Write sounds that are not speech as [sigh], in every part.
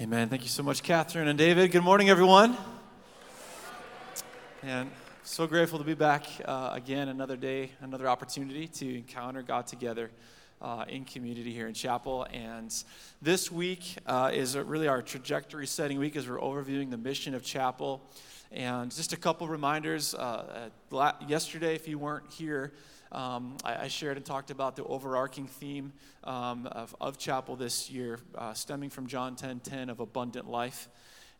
Amen. Thank you so much, Catherine and David. Good morning, everyone. And so grateful to be back uh, again, another day, another opportunity to encounter God together uh, in community here in Chapel. And this week uh, is really our trajectory setting week as we're overviewing the mission of Chapel. And just a couple reminders. Uh, yesterday, if you weren't here, um, I, I, shared and talked about the overarching theme um, of, of, Chapel this year, uh, stemming from John 10 10 of abundant life,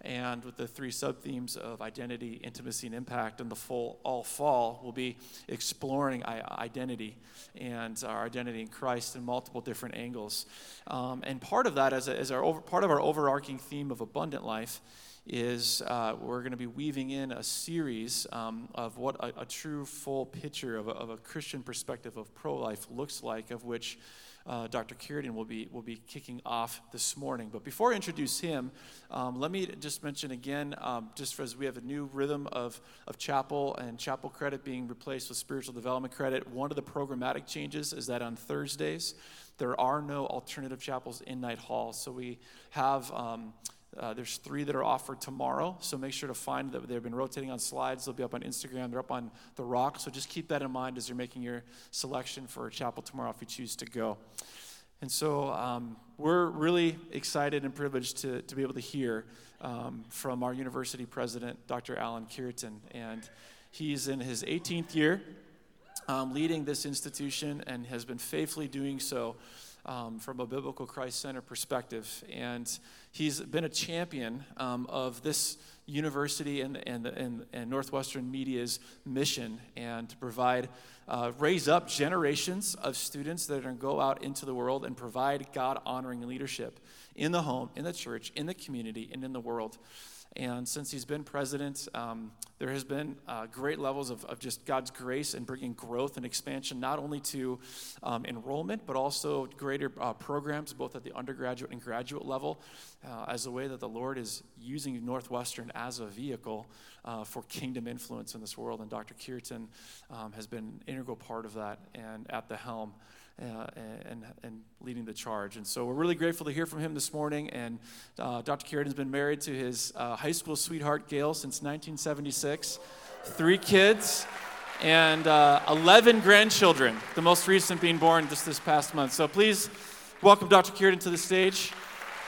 and with the three sub themes of identity, intimacy, and impact. And the full all fall will be exploring identity and our identity in Christ in multiple different angles. Um, and part of that, as, a, as our over, part of our overarching theme of abundant life, is uh, we're going to be weaving in a series um, of what a, a, true full picture of a, of a Christian perspective of pro life looks like, of which uh, Dr. Cureton will be, will be kicking off this morning. But before I introduce him, um, let me just mention again, um, just as we have a new rhythm of, of chapel and chapel credit being replaced with spiritual development credit, one of the programmatic changes is that on Thursdays, there are no alternative chapels in Knight Hall. So we have. Um, uh, there's three that are offered tomorrow, so make sure to find that they've been rotating on slides. They'll be up on Instagram. They're up on the Rock, so just keep that in mind as you're making your selection for chapel tomorrow if you choose to go. And so um, we're really excited and privileged to, to be able to hear um, from our university president, Dr. Alan Cureton. And he's in his 18th year um, leading this institution and has been faithfully doing so um, from a biblical Christ Center perspective. And he's been a champion um, of this university and, and, and, and, Northwestern Media's mission and to provide, uh, raise up generations of students that are going to go out into the world and provide God honoring leadership in the home, in the church, in the community, and in the world. And since he's been president, um, there has been uh, great levels of, of, just God's grace and bringing growth and expansion, not only to um, enrollment, but also greater uh, programs, both at the undergraduate and graduate level, uh, as a way that the Lord is using Northwestern as a vehicle uh, for kingdom influence in this world. And Dr. Cureton um, has been an integral part of that and at the helm uh, and, and leading the charge. And so we're really grateful to hear from him this morning. And uh, Dr. Cureton has been married to his uh, high school sweetheart, Gail, since 1976. Three kids and uh, 11 grandchildren, the most recent being born just this past month. So please welcome Dr. Cureton to the stage.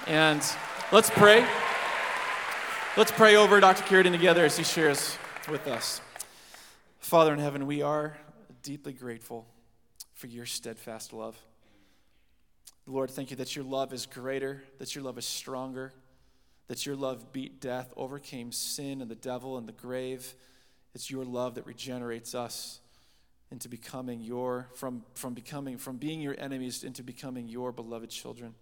And let's pray. Let's pray over Dr. Cureton together as he shares with us. Father in heaven, we are deeply grateful for your steadfast love. Lord, thank you that your love is greater, that your love is stronger, that your love beat death, overcame sin and the devil and the grave. It's your love that regenerates us into becoming your from from becoming from being your enemies into becoming your beloved children.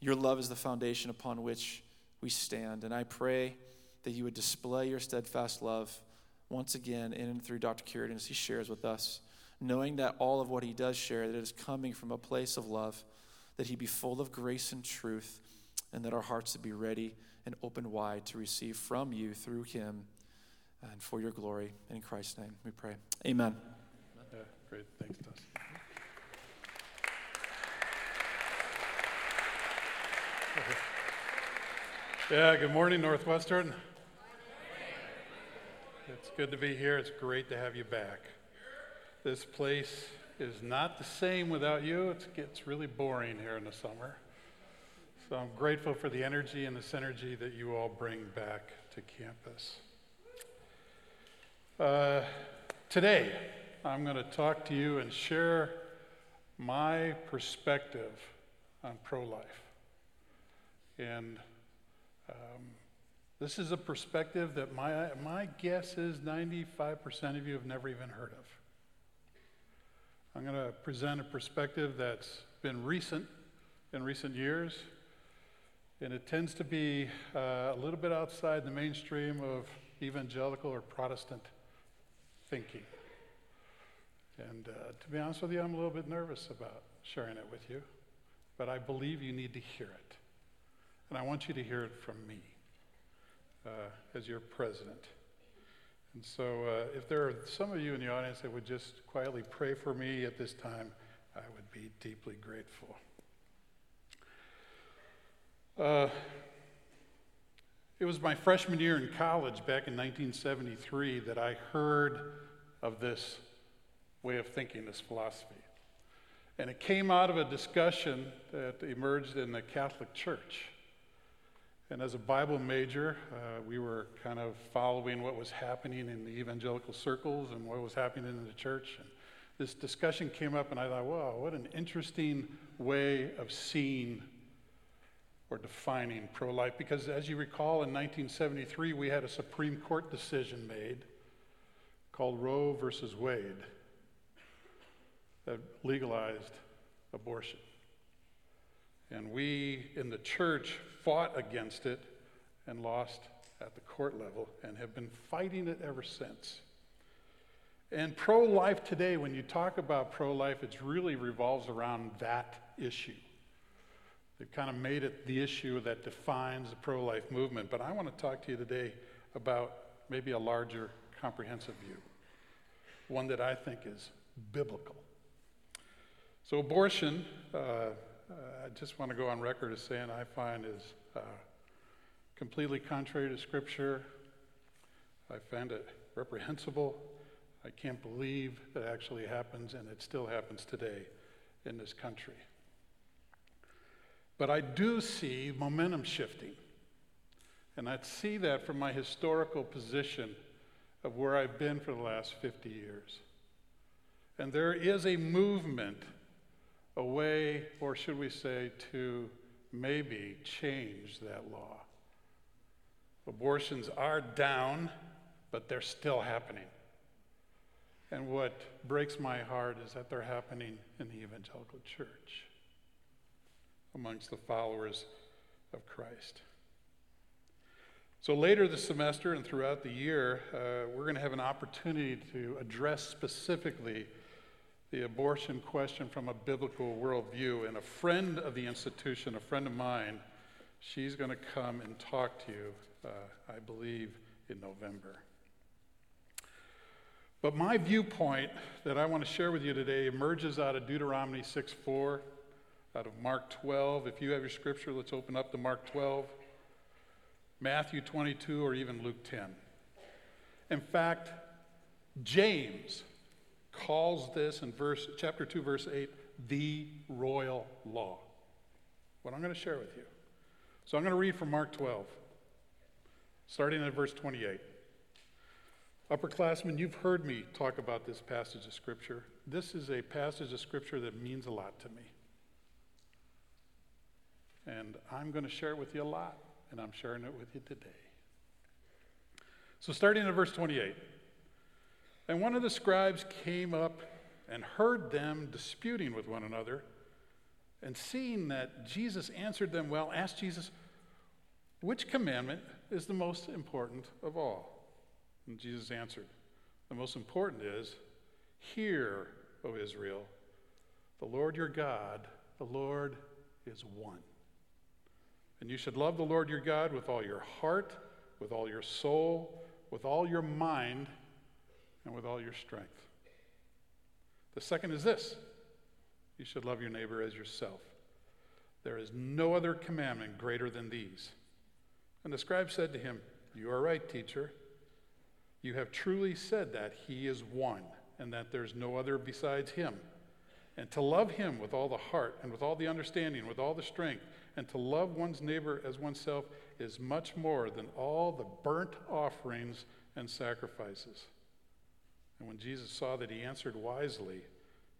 Your love is the foundation upon which we stand, and I pray that you would display your steadfast love once again in and through Dr. Cureton as he shares with us knowing that all of what he does share, that it is coming from a place of love, that he be full of grace and truth, and that our hearts would be ready and open wide to receive from you through him and for your glory. In Christ's name we pray. Amen. Yeah, great. Thanks, Dustin. Yeah, good morning, Northwestern. It's good to be here. It's great to have you back. This place is not the same without you. It gets really boring here in the summer. So I'm grateful for the energy and the synergy that you all bring back to campus. Uh, today, I'm going to talk to you and share my perspective on pro life. And um, this is a perspective that my, my guess is 95% of you have never even heard of. I'm going to present a perspective that's been recent in recent years, and it tends to be uh, a little bit outside the mainstream of evangelical or Protestant thinking. And uh, to be honest with you, I'm a little bit nervous about sharing it with you, but I believe you need to hear it. And I want you to hear it from me uh, as your president. And so, uh, if there are some of you in the audience that would just quietly pray for me at this time, I would be deeply grateful. Uh, It was my freshman year in college back in 1973 that I heard of this way of thinking, this philosophy. And it came out of a discussion that emerged in the Catholic Church. And as a Bible major, uh, we were kind of following what was happening in the evangelical circles and what was happening in the church. And this discussion came up, and I thought, wow, what an interesting way of seeing or defining pro life. Because as you recall, in 1973, we had a Supreme Court decision made called Roe versus Wade that legalized abortion. And we in the church fought against it and lost at the court level and have been fighting it ever since. And pro life today, when you talk about pro life, it really revolves around that issue. They've kind of made it the issue that defines the pro life movement. But I want to talk to you today about maybe a larger, comprehensive view, one that I think is biblical. So, abortion, uh, I just want to go on record as saying I find is uh, completely contrary to Scripture. I find it reprehensible. I can't believe that actually happens, and it still happens today in this country. But I do see momentum shifting. And I see that from my historical position of where I've been for the last 50 years. And there is a movement away, or should we say, to maybe change that law. Abortions are down, but they're still happening. And what breaks my heart is that they're happening in the evangelical church amongst the followers of Christ. So, later this semester and throughout the year, uh, we're going to have an opportunity to address specifically the abortion question from a biblical worldview. And a friend of the institution, a friend of mine, she's going to come and talk to you, uh, I believe, in November. But my viewpoint that I want to share with you today emerges out of Deuteronomy 6 4, out of Mark 12. If you have your scripture, let's open up to Mark 12, Matthew 22, or even Luke 10. In fact, James calls this in verse chapter 2 verse 8 the royal law. What I'm going to share with you. So I'm going to read from Mark 12 starting at verse 28. Upperclassmen, you've heard me talk about this passage of Scripture. This is a passage of Scripture that means a lot to me. And I'm going to share it with you a lot, and I'm sharing it with you today. So, starting at verse 28. And one of the scribes came up and heard them disputing with one another, and seeing that Jesus answered them well, asked Jesus, Which commandment is the most important of all? And Jesus answered, The most important is, Hear, O Israel, the Lord your God, the Lord is one. And you should love the Lord your God with all your heart, with all your soul, with all your mind, and with all your strength. The second is this you should love your neighbor as yourself. There is no other commandment greater than these. And the scribe said to him, You are right, teacher. You have truly said that He is one, and that there's no other besides Him. And to love Him with all the heart, and with all the understanding, with all the strength, and to love one's neighbor as oneself is much more than all the burnt offerings and sacrifices. And when Jesus saw that he answered wisely,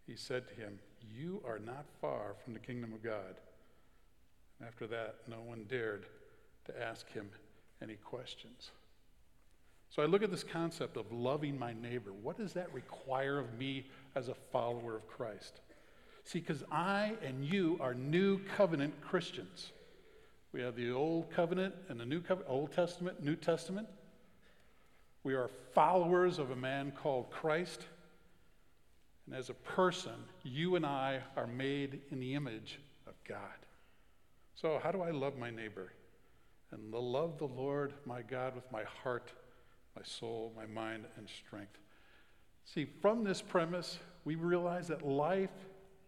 he said to him, You are not far from the kingdom of God. And after that, no one dared to ask him any questions. So I look at this concept of loving my neighbor. What does that require of me as a follower of Christ? See, because I and you are new covenant Christians. We have the old covenant and the new covenant, Old Testament, New Testament. We are followers of a man called Christ. And as a person, you and I are made in the image of God. So, how do I love my neighbor? And love the Lord my God with my heart my soul, my mind, and strength. See, from this premise, we realize that life,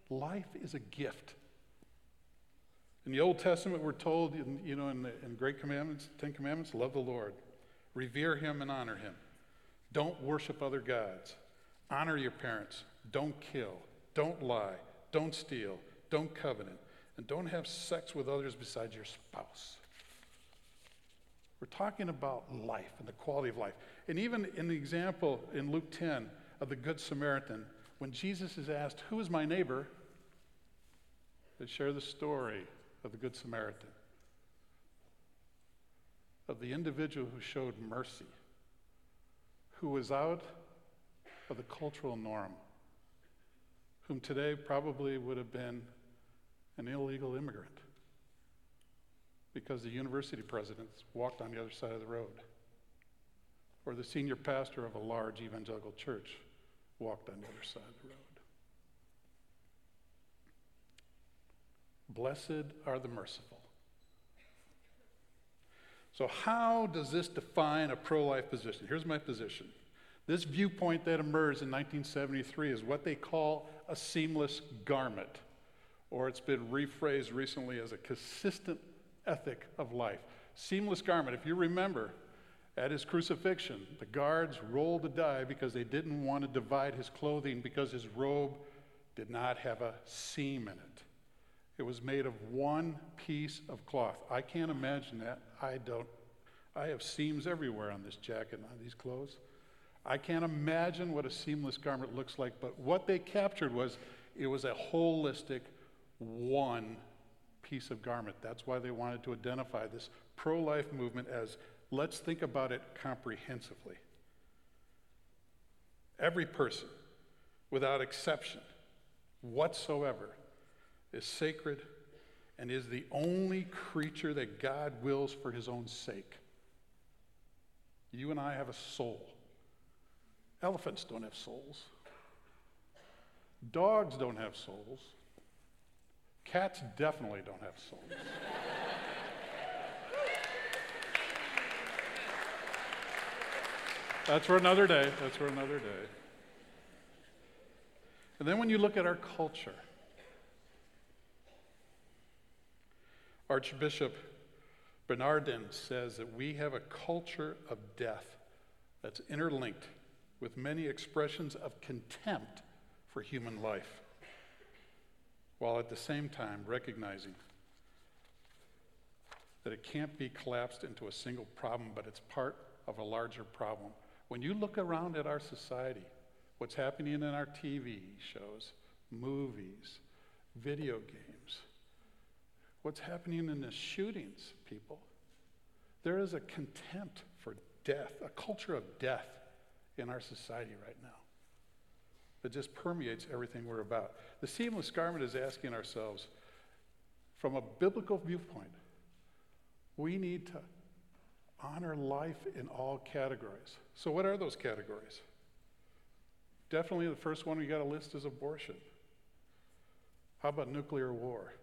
life is a gift. In the Old Testament, we're told, in, you know, in the in Great Commandments, Ten Commandments, love the Lord, revere Him and honor Him. Don't worship other gods. Honor your parents. Don't kill. Don't lie. Don't steal. Don't covenant. And don't have sex with others besides your spouse. We're talking about life and the quality of life. And even in the example in Luke 10 of the Good Samaritan, when Jesus is asked, Who is my neighbor? they share the story of the Good Samaritan, of the individual who showed mercy, who was out of the cultural norm, whom today probably would have been an illegal immigrant because the university presidents walked on the other side of the road, or the senior pastor of a large evangelical church walked on the other side of the road. Blessed are the merciful. So, how does this define a pro life position? Here's my position. This viewpoint that emerged in 1973 is what they call a seamless garment, or it's been rephrased recently as a consistent ethic of life. Seamless garment. If you remember, at his crucifixion, the guards rolled the die because they didn't want to divide his clothing because his robe did not have a seam in it. It was made of one piece of cloth. I can't imagine that. I don't. I have seams everywhere on this jacket and on these clothes. I can't imagine what a seamless garment looks like, but what they captured was it was a holistic one piece of garment. That's why they wanted to identify this pro life movement as let's think about it comprehensively. Every person, without exception whatsoever, is sacred and is the only creature that God wills for his own sake. You and I have a soul. Elephants don't have souls. Dogs don't have souls. Cats definitely don't have souls. That's for another day. That's for another day. And then when you look at our culture, Archbishop Bernardin says that we have a culture of death that's interlinked with many expressions of contempt for human life, while at the same time recognizing that it can't be collapsed into a single problem, but it's part of a larger problem. When you look around at our society, what's happening in our TV shows, movies, video games, what's happening in the shootings, people. There is a contempt for death, a culture of death in our society right now that just permeates everything we're about. The seamless garment is asking ourselves, from a biblical viewpoint, we need to honor life in all categories. So, what are those categories? Definitely the first one we got to list is abortion. How about nuclear war?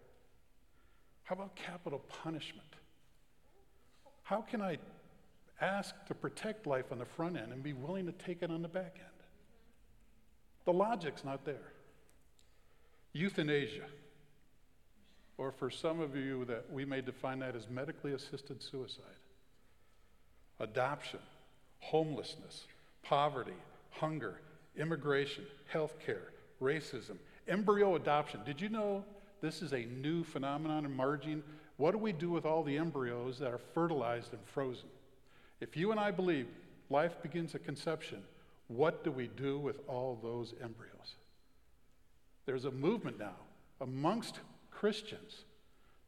How about capital punishment? How can I ask to protect life on the front end and be willing to take it on the back end? The logic's not there. Euthanasia, or for some of you that we may define that as medically assisted suicide. Adoption, homelessness, poverty, hunger, immigration, health care, racism, embryo adoption. Did you know this is a new phenomenon emerging. What do we do with all the embryos that are fertilized and frozen? If you and I believe life begins at conception, what do we do with all those embryos? There's a movement now amongst Christians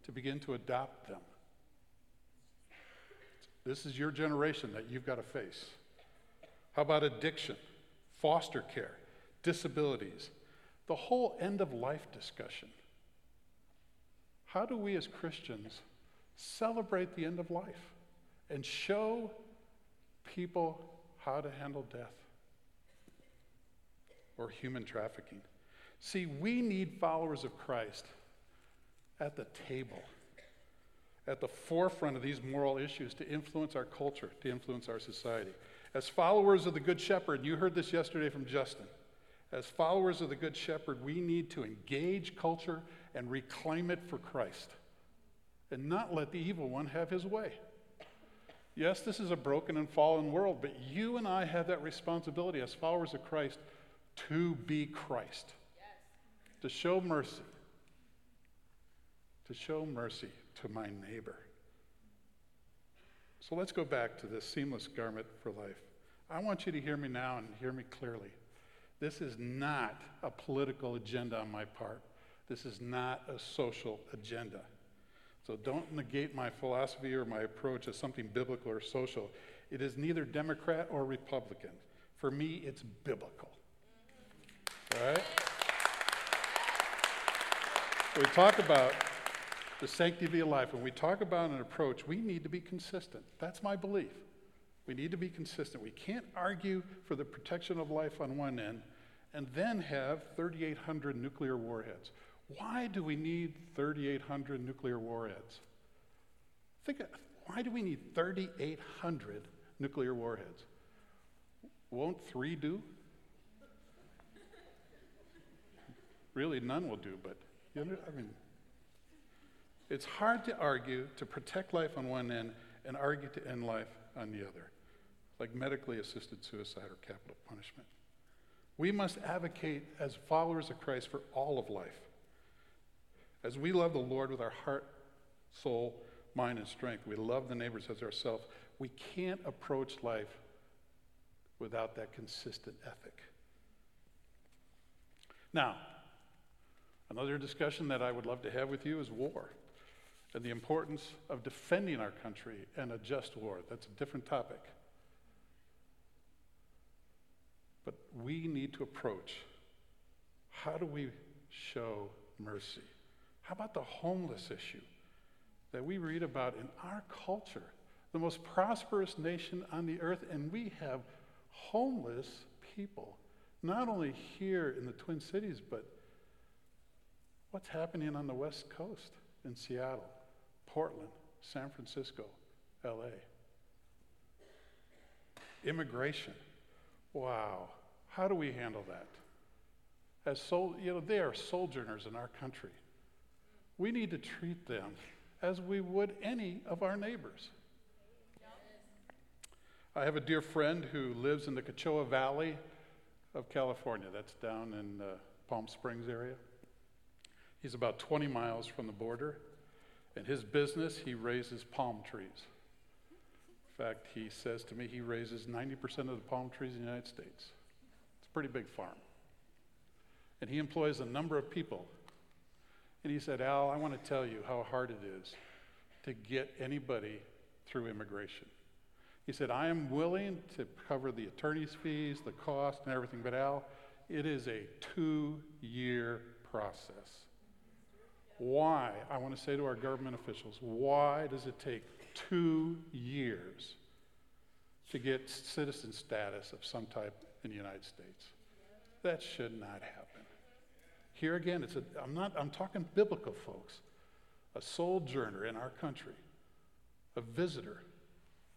to begin to adopt them. This is your generation that you've got to face. How about addiction, foster care, disabilities, the whole end of life discussion? How do we as Christians celebrate the end of life and show people how to handle death or human trafficking? See, we need followers of Christ at the table, at the forefront of these moral issues to influence our culture, to influence our society. As followers of the Good Shepherd, you heard this yesterday from Justin. As followers of the Good Shepherd, we need to engage culture and reclaim it for Christ. and not let the evil one have his way. Yes, this is a broken and fallen world, but you and I have that responsibility as followers of Christ to be Christ, yes. to show mercy, to show mercy to my neighbor. So let's go back to this seamless garment for life. I want you to hear me now and hear me clearly. This is not a political agenda on my part. This is not a social agenda. So don't negate my philosophy or my approach as something biblical or social. It is neither Democrat or Republican. For me, it's biblical. All right? We talk about the sanctity of life. When we talk about an approach, we need to be consistent. That's my belief. We need to be consistent. We can't argue for the protection of life on one end and then have 3,800 nuclear warheads. Why do we need 3,800 nuclear warheads? Think, why do we need 3,800 nuclear warheads? Won't three do? Really, none will do, but you know, I mean, it's hard to argue to protect life on one end and argue to end life on the other, like medically assisted suicide or capital punishment. We must advocate as followers of Christ for all of life. As we love the Lord with our heart, soul, mind, and strength, we love the neighbors as ourselves. We can't approach life without that consistent ethic. Now, another discussion that I would love to have with you is war and the importance of defending our country and a just war. That's a different topic. But we need to approach how do we show mercy? How about the homeless issue that we read about in our culture? The most prosperous nation on the earth, and we have homeless people, not only here in the Twin Cities, but what's happening on the West Coast in Seattle, Portland, San Francisco, LA. Immigration. Wow. How do we handle that? As sol- you know, they are sojourners in our country. We need to treat them as we would any of our neighbors. I have a dear friend who lives in the Coachella Valley of California. That's down in the Palm Springs area. He's about 20 miles from the border. In his business, he raises palm trees. In fact, he says to me he raises 90% of the palm trees in the United States. It's a pretty big farm. And he employs a number of people and he said, Al, I want to tell you how hard it is to get anybody through immigration. He said, I am willing to cover the attorney's fees, the cost, and everything, but Al, it is a two year process. Why? I want to say to our government officials, why does it take two years to get citizen status of some type in the United States? That should not happen. Here again, it's a, I'm, not, I'm talking biblical folks. A sojourner in our country, a visitor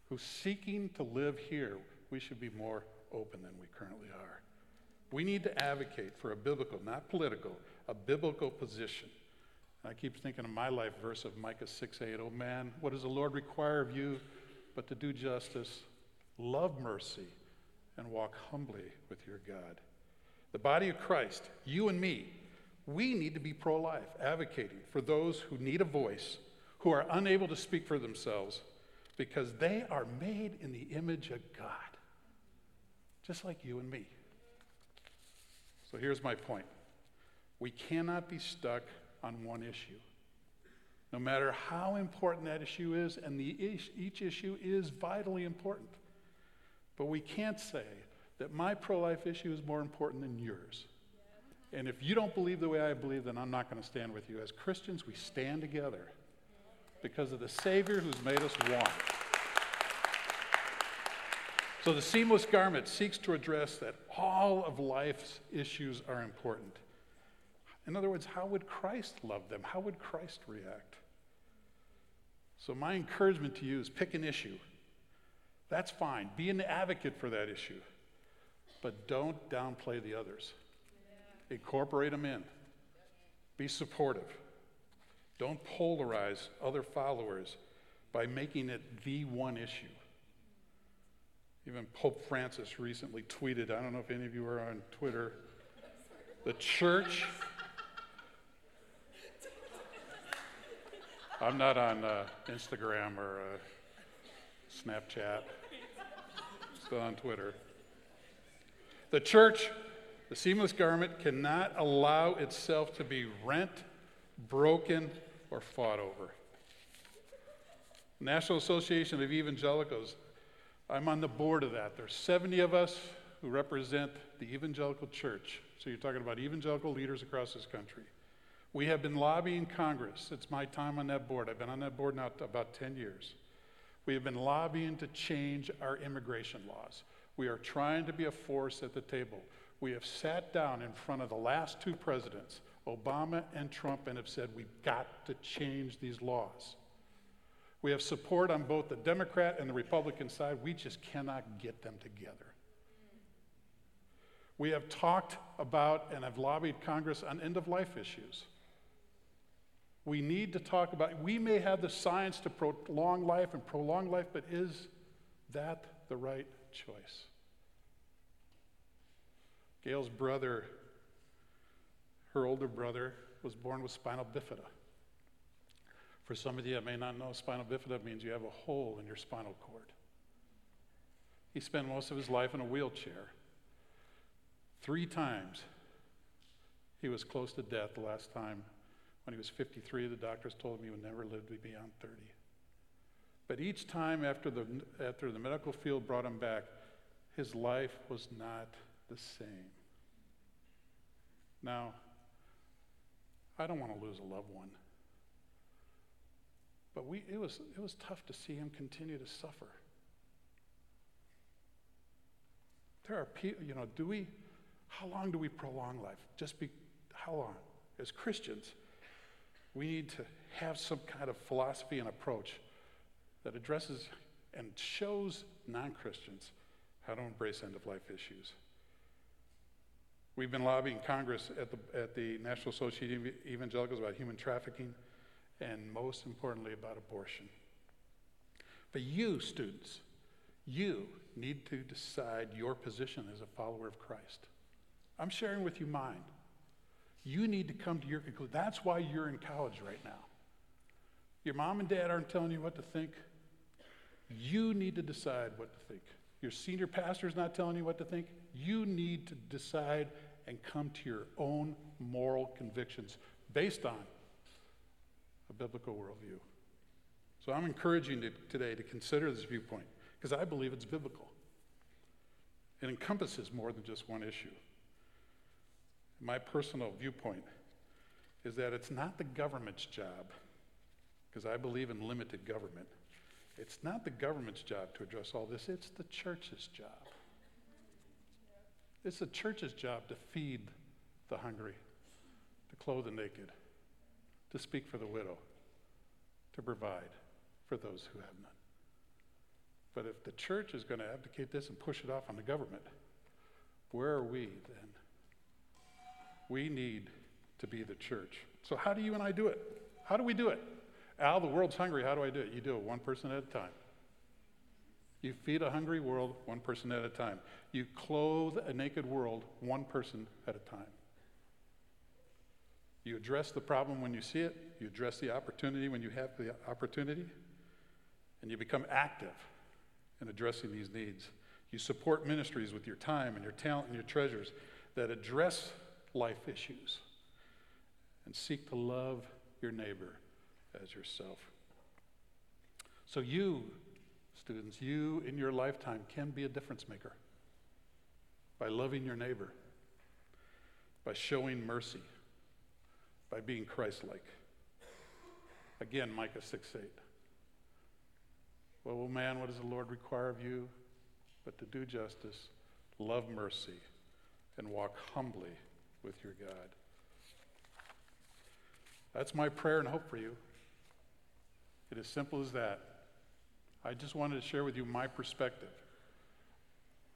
who's seeking to live here. We should be more open than we currently are. We need to advocate for a biblical, not political, a biblical position. And I keep thinking of my life verse of Micah 6 8. Oh man, what does the Lord require of you but to do justice, love mercy, and walk humbly with your God? The body of Christ, you and me, we need to be pro life, advocating for those who need a voice, who are unable to speak for themselves, because they are made in the image of God, just like you and me. So here's my point we cannot be stuck on one issue. No matter how important that issue is, and each issue is vitally important. But we can't say that my pro life issue is more important than yours. And if you don't believe the way I believe, then I'm not going to stand with you. As Christians, we stand together because of the Savior who's made us one. So the seamless garment seeks to address that all of life's issues are important. In other words, how would Christ love them? How would Christ react? So, my encouragement to you is pick an issue. That's fine. Be an advocate for that issue. But don't downplay the others. Incorporate them in. Be supportive. Don't polarize other followers by making it the one issue. Even Pope Francis recently tweeted, I don't know if any of you are on Twitter, the church. [laughs] I'm not on uh, Instagram or uh, Snapchat, still on Twitter. The church, the seamless garment, cannot allow itself to be rent, broken, or fought over. National Association of Evangelicals, I'm on the board of that. There's 70 of us who represent the evangelical church. So you're talking about evangelical leaders across this country. We have been lobbying Congress. It's my time on that board. I've been on that board now about 10 years. We have been lobbying to change our immigration laws. We are trying to be a force at the table. We have sat down in front of the last two presidents, Obama and Trump, and have said we've got to change these laws. We have support on both the Democrat and the Republican side. We just cannot get them together. We have talked about and have lobbied Congress on end of life issues. We need to talk about, we may have the science to prolong life and prolong life, but is that the right choice? Gail's brother, her older brother, was born with spinal bifida. For some of you that may not know, spinal bifida means you have a hole in your spinal cord. He spent most of his life in a wheelchair. Three times he was close to death the last time. When he was 53, the doctors told him he would never live beyond 30. But each time after the, after the medical field brought him back, his life was not the same. Now, I don't want to lose a loved one. But we, it, was, it was tough to see him continue to suffer. There are people, you know, do we, how long do we prolong life? Just be, how long? As Christians, we need to have some kind of philosophy and approach that addresses and shows non Christians how to embrace end of life issues. We've been lobbying Congress at the, at the National Association of Evangelicals about human trafficking and most importantly about abortion. But you, students, you need to decide your position as a follower of Christ. I'm sharing with you mine. You need to come to your conclusion. That's why you're in college right now. Your mom and dad aren't telling you what to think. You need to decide what to think. Your senior pastor is not telling you what to think. You need to decide and come to your own moral convictions based on a biblical worldview. So I'm encouraging you today to consider this viewpoint because I believe it's biblical. It encompasses more than just one issue. My personal viewpoint is that it's not the government's job, because I believe in limited government. It's not the government's job to address all this, it's the church's job. It's the church's job to feed the hungry, to clothe the naked, to speak for the widow, to provide for those who have none. But if the church is going to abdicate this and push it off on the government, where are we then? We need to be the church. So, how do you and I do it? How do we do it? Al, the world's hungry. How do I do it? You do it one person at a time. You feed a hungry world one person at a time. You clothe a naked world one person at a time. You address the problem when you see it, you address the opportunity when you have the opportunity, and you become active in addressing these needs. You support ministries with your time and your talent and your treasures that address life issues and seek to love your neighbor as yourself. So, you, students, you in your lifetime can be a difference maker by loving your neighbor, by showing mercy by being Christ like. Again, Micah 6 8. Well, man, what does the Lord require of you? But to do justice, love mercy, and walk humbly with your God. That's my prayer and hope for you. It is simple as that. I just wanted to share with you my perspective.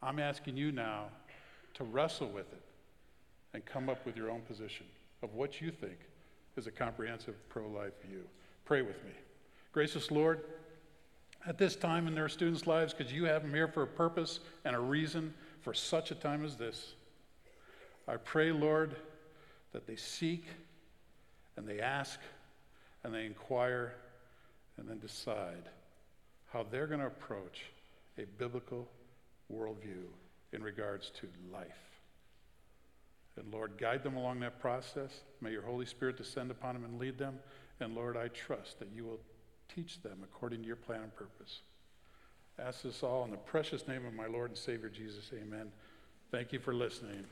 I'm asking you now to wrestle with it and come up with your own position of what you think is a comprehensive pro life view. Pray with me. Gracious Lord, at this time in their students' lives, because you have them here for a purpose and a reason for such a time as this, I pray, Lord, that they seek and they ask and they inquire and then decide how they're going to approach a biblical worldview in regards to life. And Lord, guide them along that process. May your Holy Spirit descend upon them and lead them. And Lord, I trust that you will teach them according to your plan and purpose. ask this all in the precious name of my Lord and Savior Jesus. Amen. Thank you for listening.